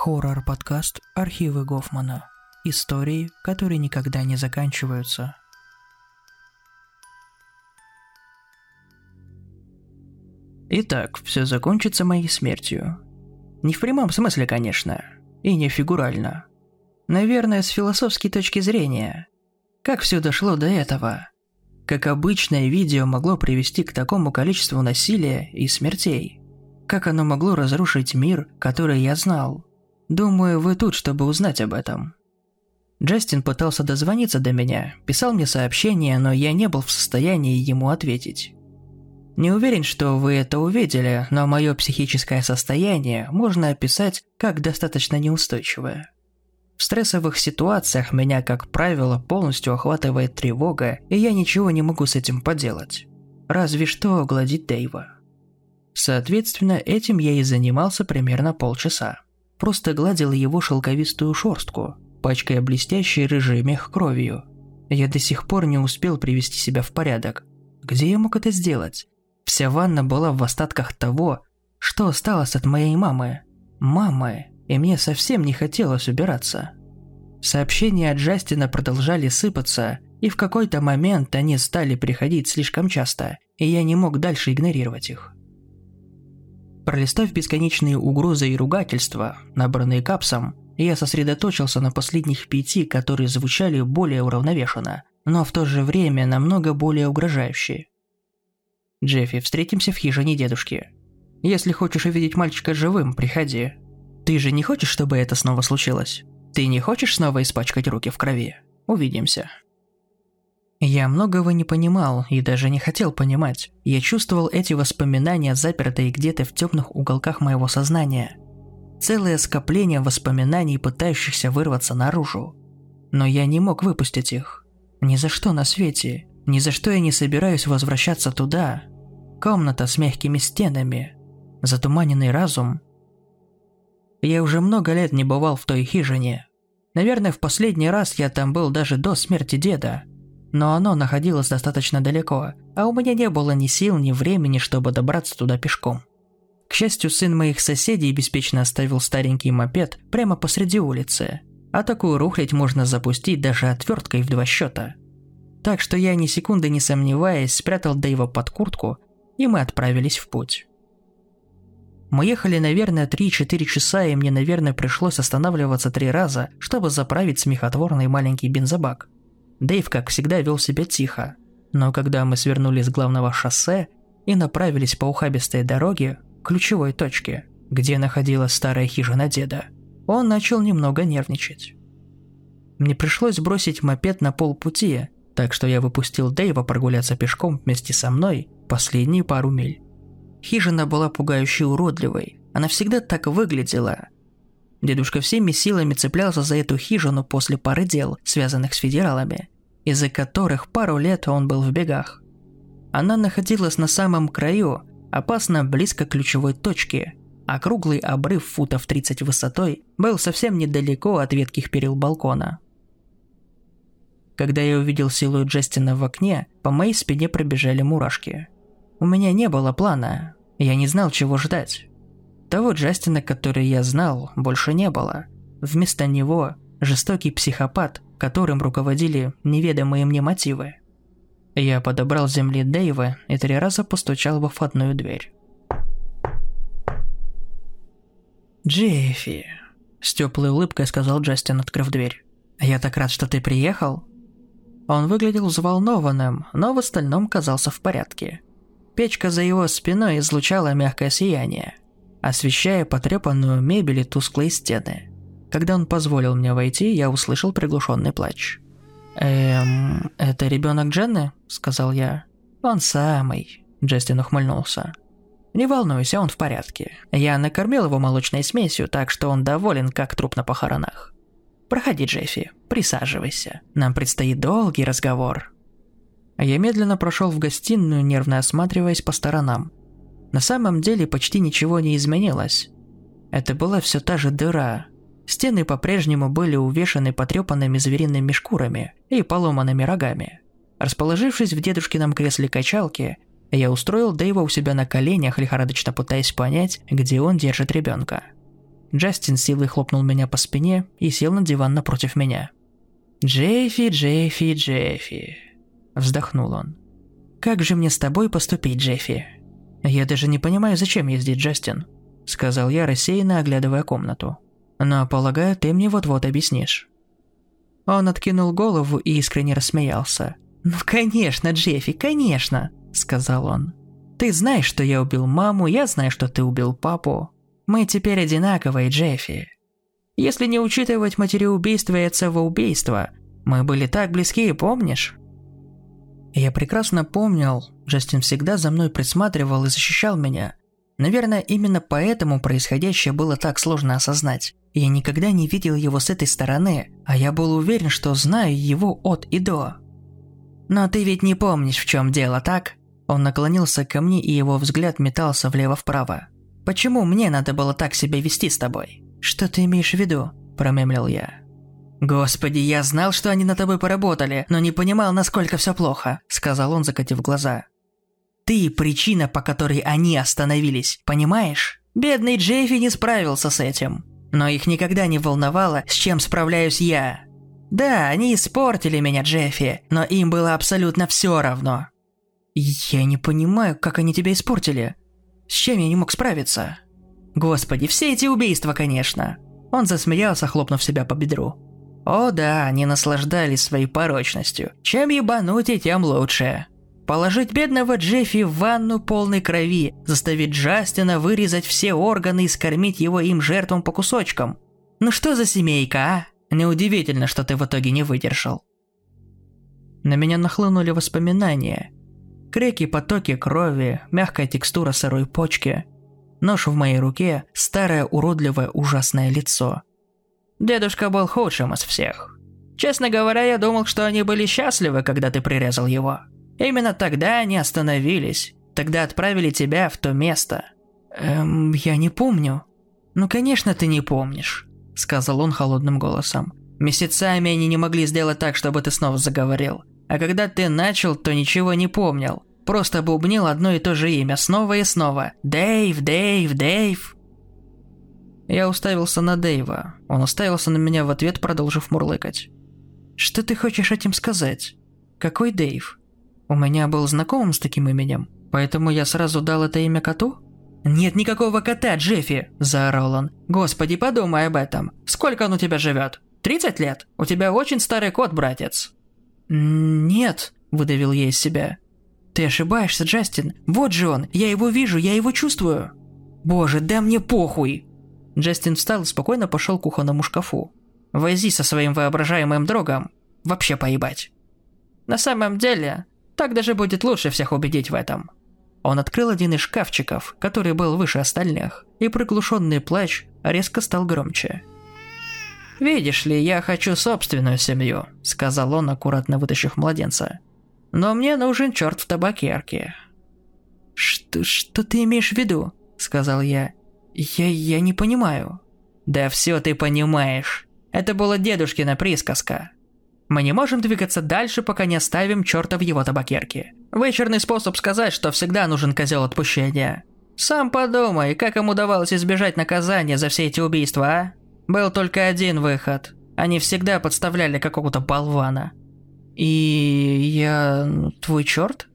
Хоррор-подкаст «Архивы Гофмана». Истории, которые никогда не заканчиваются. Итак, все закончится моей смертью. Не в прямом смысле, конечно, и не фигурально. Наверное, с философской точки зрения. Как все дошло до этого? Как обычное видео могло привести к такому количеству насилия и смертей? Как оно могло разрушить мир, который я знал? Думаю, вы тут, чтобы узнать об этом. Джастин пытался дозвониться до меня, писал мне сообщения, но я не был в состоянии ему ответить. Не уверен, что вы это увидели, но мое психическое состояние можно описать как достаточно неустойчивое. В стрессовых ситуациях меня, как правило, полностью охватывает тревога, и я ничего не могу с этим поделать. Разве что гладить Дэйва. Соответственно, этим я и занимался примерно полчаса просто гладил его шелковистую шорстку, пачкая блестящий рыжий мех кровью. Я до сих пор не успел привести себя в порядок. Где я мог это сделать? Вся ванна была в остатках того, что осталось от моей мамы. Мамы, и мне совсем не хотелось убираться. Сообщения от Джастина продолжали сыпаться, и в какой-то момент они стали приходить слишком часто, и я не мог дальше игнорировать их. Пролистав бесконечные угрозы и ругательства, набранные капсом, я сосредоточился на последних пяти, которые звучали более уравновешенно, но в то же время намного более угрожающие. «Джеффи, встретимся в хижине дедушки. Если хочешь увидеть мальчика живым, приходи. Ты же не хочешь, чтобы это снова случилось? Ты не хочешь снова испачкать руки в крови? Увидимся». Я многого не понимал и даже не хотел понимать. Я чувствовал эти воспоминания, запертые где-то в темных уголках моего сознания. Целое скопление воспоминаний, пытающихся вырваться наружу. Но я не мог выпустить их. Ни за что на свете. Ни за что я не собираюсь возвращаться туда. Комната с мягкими стенами. Затуманенный разум. Я уже много лет не бывал в той хижине. Наверное, в последний раз я там был даже до смерти деда – но оно находилось достаточно далеко, а у меня не было ни сил, ни времени, чтобы добраться туда пешком. К счастью, сын моих соседей беспечно оставил старенький мопед прямо посреди улицы, а такую рухлядь можно запустить даже отверткой в два счета. Так что я ни секунды не сомневаясь спрятал Дэйва под куртку, и мы отправились в путь. Мы ехали, наверное, 3-4 часа, и мне, наверное, пришлось останавливаться три раза, чтобы заправить смехотворный маленький бензобак – Дэйв, как всегда, вел себя тихо. Но когда мы свернули с главного шоссе и направились по ухабистой дороге к ключевой точке, где находилась старая хижина деда, он начал немного нервничать. Мне пришлось бросить мопед на полпути, так что я выпустил Дэйва прогуляться пешком вместе со мной последние пару миль. Хижина была пугающе уродливой, она всегда так выглядела. Дедушка всеми силами цеплялся за эту хижину после пары дел, связанных с федералами, из-за которых пару лет он был в бегах. Она находилась на самом краю, опасно близко к ключевой точке, а круглый обрыв футов 30 высотой был совсем недалеко от ветких перил балкона. Когда я увидел силуэт Джастина в окне, по моей спине пробежали мурашки. У меня не было плана, я не знал, чего ждать. Того Джастина, который я знал, больше не было. Вместо него жестокий психопат, которым руководили неведомые мне мотивы. Я подобрал с земли Дэйва и три раза постучал во входную дверь. «Джеффи», – с теплой улыбкой сказал Джастин, открыв дверь. «Я так рад, что ты приехал». Он выглядел взволнованным, но в остальном казался в порядке. Печка за его спиной излучала мягкое сияние – освещая потрепанную мебель и тусклые стены. Когда он позволил мне войти, я услышал приглушенный плач. «Эм, это ребенок Дженны?» – сказал я. «Он самый», – Джастин ухмыльнулся. «Не волнуйся, он в порядке. Я накормил его молочной смесью, так что он доволен, как труп на похоронах. Проходи, Джеффи, присаживайся. Нам предстоит долгий разговор». Я медленно прошел в гостиную, нервно осматриваясь по сторонам. На самом деле почти ничего не изменилось. Это была все та же дыра. Стены по-прежнему были увешаны потрепанными звериными шкурами и поломанными рогами. Расположившись в дедушкином кресле качалки, я устроил Дэйва у себя на коленях, лихорадочно пытаясь понять, где он держит ребенка. Джастин силой хлопнул меня по спине и сел на диван напротив меня. «Джеффи, Джеффи, Джеффи», – вздохнул он. «Как же мне с тобой поступить, Джеффи?» «Я даже не понимаю, зачем я здесь, Джастин», – сказал я, рассеянно оглядывая комнату. «Но, полагаю, ты мне вот-вот объяснишь». Он откинул голову и искренне рассмеялся. «Ну, конечно, Джеффи, конечно», – сказал он. «Ты знаешь, что я убил маму, я знаю, что ты убил папу. Мы теперь одинаковые, Джеффи. Если не учитывать матереубийство и отцовоубийство, мы были так близки, помнишь?» Я прекрасно помнил, Джастин всегда за мной присматривал и защищал меня. Наверное, именно поэтому происходящее было так сложно осознать. Я никогда не видел его с этой стороны, а я был уверен, что знаю его от и до. «Но ты ведь не помнишь, в чем дело, так?» Он наклонился ко мне, и его взгляд метался влево-вправо. «Почему мне надо было так себя вести с тобой?» «Что ты имеешь в виду?» – промемлил я. «Господи, я знал, что они над тобой поработали, но не понимал, насколько все плохо», – сказал он, закатив глаза. «Ты – причина, по которой они остановились, понимаешь? Бедный Джейфи не справился с этим. Но их никогда не волновало, с чем справляюсь я. Да, они испортили меня, Джеффи, но им было абсолютно все равно. Я не понимаю, как они тебя испортили. С чем я не мог справиться? Господи, все эти убийства, конечно. Он засмеялся, хлопнув себя по бедру. О да, они наслаждались своей порочностью. Чем ебануть и тем лучше. Положить бедного Джеффи в ванну полной крови, заставить Джастина вырезать все органы и скормить его им жертвам по кусочкам. Ну что за семейка, а? Неудивительно, что ты в итоге не выдержал. На меня нахлынули воспоминания. Креки, потоки крови, мягкая текстура сырой почки. Нож в моей руке, старое уродливое ужасное лицо. Дедушка был худшим из всех. Честно говоря, я думал, что они были счастливы, когда ты прирезал его. Именно тогда они остановились. Тогда отправили тебя в то место. Эм, я не помню. Ну, конечно, ты не помнишь сказал он холодным голосом. Месяцами они не могли сделать так, чтобы ты снова заговорил. А когда ты начал, то ничего не помнил. Просто бубнил одно и то же имя снова и снова. Дэйв, Дэйв, Дэйв. Я уставился на Дэйва. Он уставился на меня в ответ, продолжив мурлыкать. «Что ты хочешь этим сказать? Какой Дэйв? У меня был знакомым с таким именем, поэтому я сразу дал это имя коту?» «Нет никакого кота, Джеффи!» – заорал он. «Господи, подумай об этом. Сколько он у тебя живет? 30 лет? У тебя очень старый кот, братец». «Нет», – выдавил я из себя. «Ты ошибаешься, Джастин. Вот же он. Я его вижу, я его чувствую». «Боже, да мне похуй!» Джастин встал и спокойно пошел к кухонному шкафу. «Вози со своим воображаемым другом. Вообще поебать». «На самом деле, так даже будет лучше всех убедить в этом». Он открыл один из шкафчиков, который был выше остальных, и приглушенный плач резко стал громче. «Видишь ли, я хочу собственную семью», — сказал он, аккуратно вытащив младенца. «Но мне нужен черт в табакерке». «Что, что ты имеешь в виду?» — сказал я. «Я, я не понимаю». «Да все ты понимаешь. Это была дедушкина присказка. Мы не можем двигаться дальше, пока не оставим черта в его табакерке. Вычурный способ сказать, что всегда нужен козел отпущения. Сам подумай, как им удавалось избежать наказания за все эти убийства, а? Был только один выход. Они всегда подставляли какого-то болвана. И я... твой черт?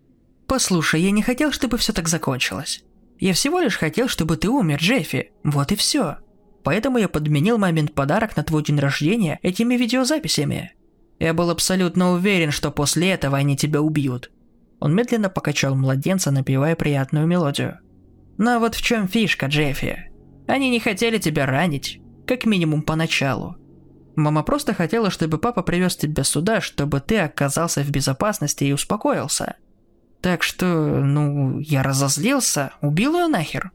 Послушай, я не хотел, чтобы все так закончилось. Я всего лишь хотел, чтобы ты умер, Джеффи. Вот и все. Поэтому я подменил момент подарок на твой день рождения этими видеозаписями. Я был абсолютно уверен, что после этого они тебя убьют. Он медленно покачал младенца, напевая приятную мелодию. Но вот в чем фишка, Джеффи. Они не хотели тебя ранить, как минимум поначалу. Мама просто хотела, чтобы папа привез тебя сюда, чтобы ты оказался в безопасности и успокоился. Так что, ну, я разозлился, убил ее нахер.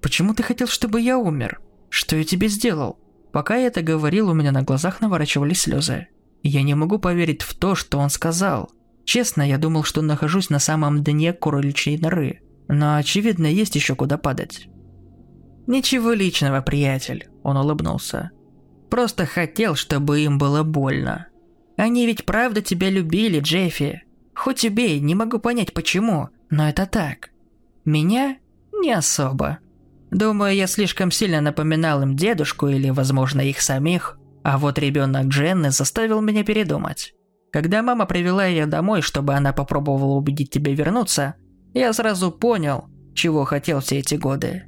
Почему ты хотел, чтобы я умер? Что я тебе сделал? Пока я это говорил, у меня на глазах наворачивались слезы. Я не могу поверить в то, что он сказал. Честно, я думал, что нахожусь на самом дне кроличьей норы. Но, очевидно, есть еще куда падать. «Ничего личного, приятель», – он улыбнулся. «Просто хотел, чтобы им было больно. Они ведь правда тебя любили, Джеффи. Хоть убей, не могу понять почему, но это так. Меня не особо. Думаю, я слишком сильно напоминал им дедушку или, возможно, их самих. А вот ребенок Дженны заставил меня передумать. Когда мама привела ее домой, чтобы она попробовала убедить тебя вернуться, я сразу понял, чего хотел все эти годы.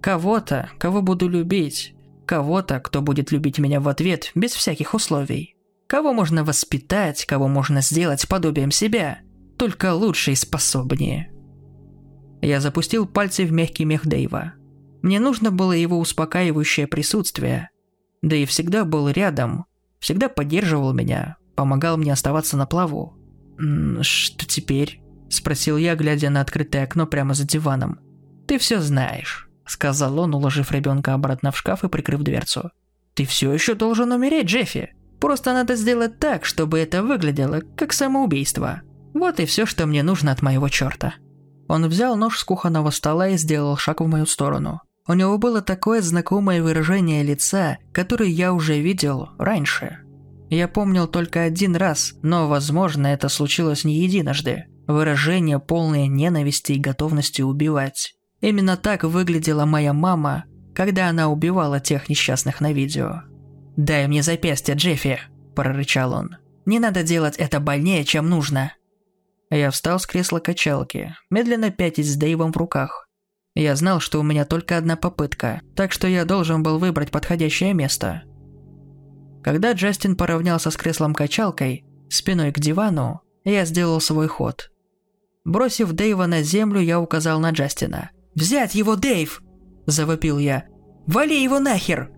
Кого-то, кого буду любить. Кого-то, кто будет любить меня в ответ без всяких условий. Кого можно воспитать, кого можно сделать подобием себя. Только лучше и способнее. Я запустил пальцы в мягкий мех Дэйва. Мне нужно было его успокаивающее присутствие. Дэйв всегда был рядом, всегда поддерживал меня, помогал мне оставаться на плаву. «Что теперь?» – спросил я, глядя на открытое окно прямо за диваном. «Ты все знаешь», – сказал он, уложив ребенка обратно в шкаф и прикрыв дверцу. «Ты все еще должен умереть, Джеффи. Просто надо сделать так, чтобы это выглядело как самоубийство. Вот и все, что мне нужно от моего черта». Он взял нож с кухонного стола и сделал шаг в мою сторону. У него было такое знакомое выражение лица, которое я уже видел раньше. Я помнил только один раз, но, возможно, это случилось не единожды. Выражение полное ненависти и готовности убивать. Именно так выглядела моя мама, когда она убивала тех несчастных на видео. «Дай мне запястье, Джеффи!» – прорычал он. «Не надо делать это больнее, чем нужно!» Я встал с кресла качалки, медленно пятясь с Дэйвом в руках. Я знал, что у меня только одна попытка, так что я должен был выбрать подходящее место. Когда Джастин поравнялся с креслом-качалкой, спиной к дивану, я сделал свой ход. Бросив Дэйва на землю, я указал на Джастина. «Взять его, Дэйв!» – завопил я. «Вали его нахер!»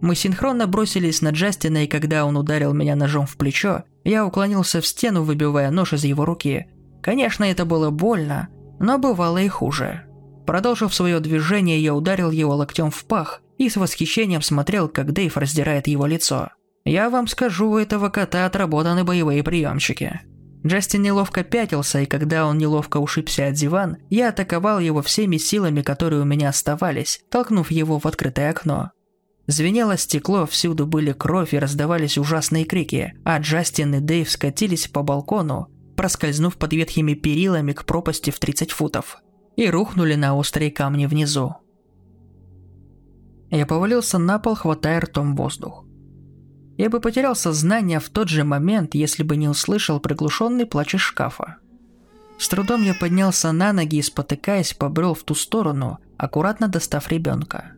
Мы синхронно бросились на Джастина, и когда он ударил меня ножом в плечо, я уклонился в стену, выбивая нож из его руки. Конечно, это было больно, но бывало и хуже. Продолжив свое движение, я ударил его локтем в пах и с восхищением смотрел, как Дейв раздирает его лицо. Я вам скажу, у этого кота отработаны боевые приемчики. Джастин неловко пятился, и когда он неловко ушибся от диван, я атаковал его всеми силами, которые у меня оставались, толкнув его в открытое окно. Звенело стекло, всюду были кровь и раздавались ужасные крики, а Джастин и Дэйв скатились по балкону, проскользнув под ветхими перилами к пропасти в 30 футов, и рухнули на острые камни внизу. Я повалился на пол, хватая ртом воздух. Я бы потерял сознание в тот же момент, если бы не услышал приглушенный плач из шкафа. С трудом я поднялся на ноги и, спотыкаясь, побрел в ту сторону, аккуратно достав ребенка.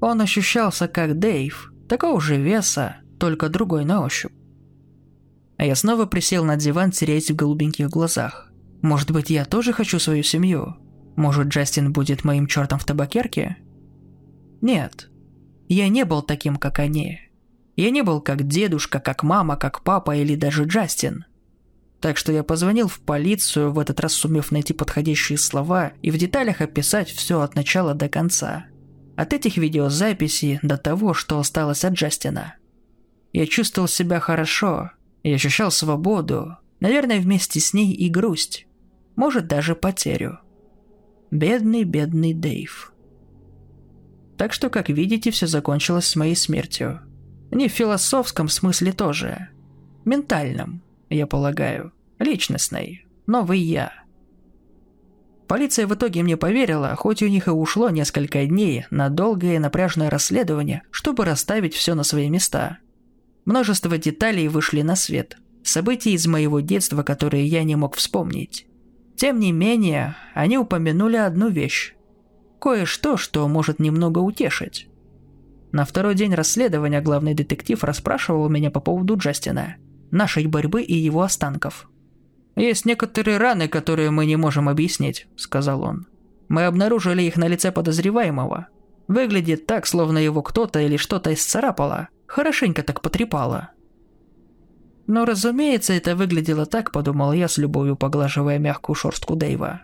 Он ощущался как Дейв, такого же веса, только другой на ощупь. А я снова присел на диван, теряясь в голубеньких глазах. Может быть, я тоже хочу свою семью? Может, Джастин будет моим чертом в табакерке? Нет. Я не был таким, как они. Я не был как дедушка, как мама, как папа или даже Джастин. Так что я позвонил в полицию, в этот раз сумев найти подходящие слова и в деталях описать все от начала до конца. От этих видеозаписей до того, что осталось от Джастина. Я чувствовал себя хорошо, я ощущал свободу, наверное, вместе с ней и грусть, может даже потерю. Бедный, бедный Дэйв. Так что, как видите, все закончилось с моей смертью. Не в философском смысле тоже. Ментальном, я полагаю. Личностной. Новый я. Полиция в итоге мне поверила, хоть у них и ушло несколько дней на долгое и напряжное расследование, чтобы расставить все на свои места. Множество деталей вышли на свет. События из моего детства, которые я не мог вспомнить. Тем не менее, они упомянули одну вещь. Кое-что, что может немного утешить. На второй день расследования главный детектив расспрашивал меня по поводу Джастина, нашей борьбы и его останков. «Есть некоторые раны, которые мы не можем объяснить», — сказал он. «Мы обнаружили их на лице подозреваемого. Выглядит так, словно его кто-то или что-то исцарапало, хорошенько так потрепало». Но, разумеется, это выглядело так, подумал я с любовью поглаживая мягкую шорстку Дэйва.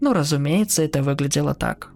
Ну, разумеется, это выглядело так.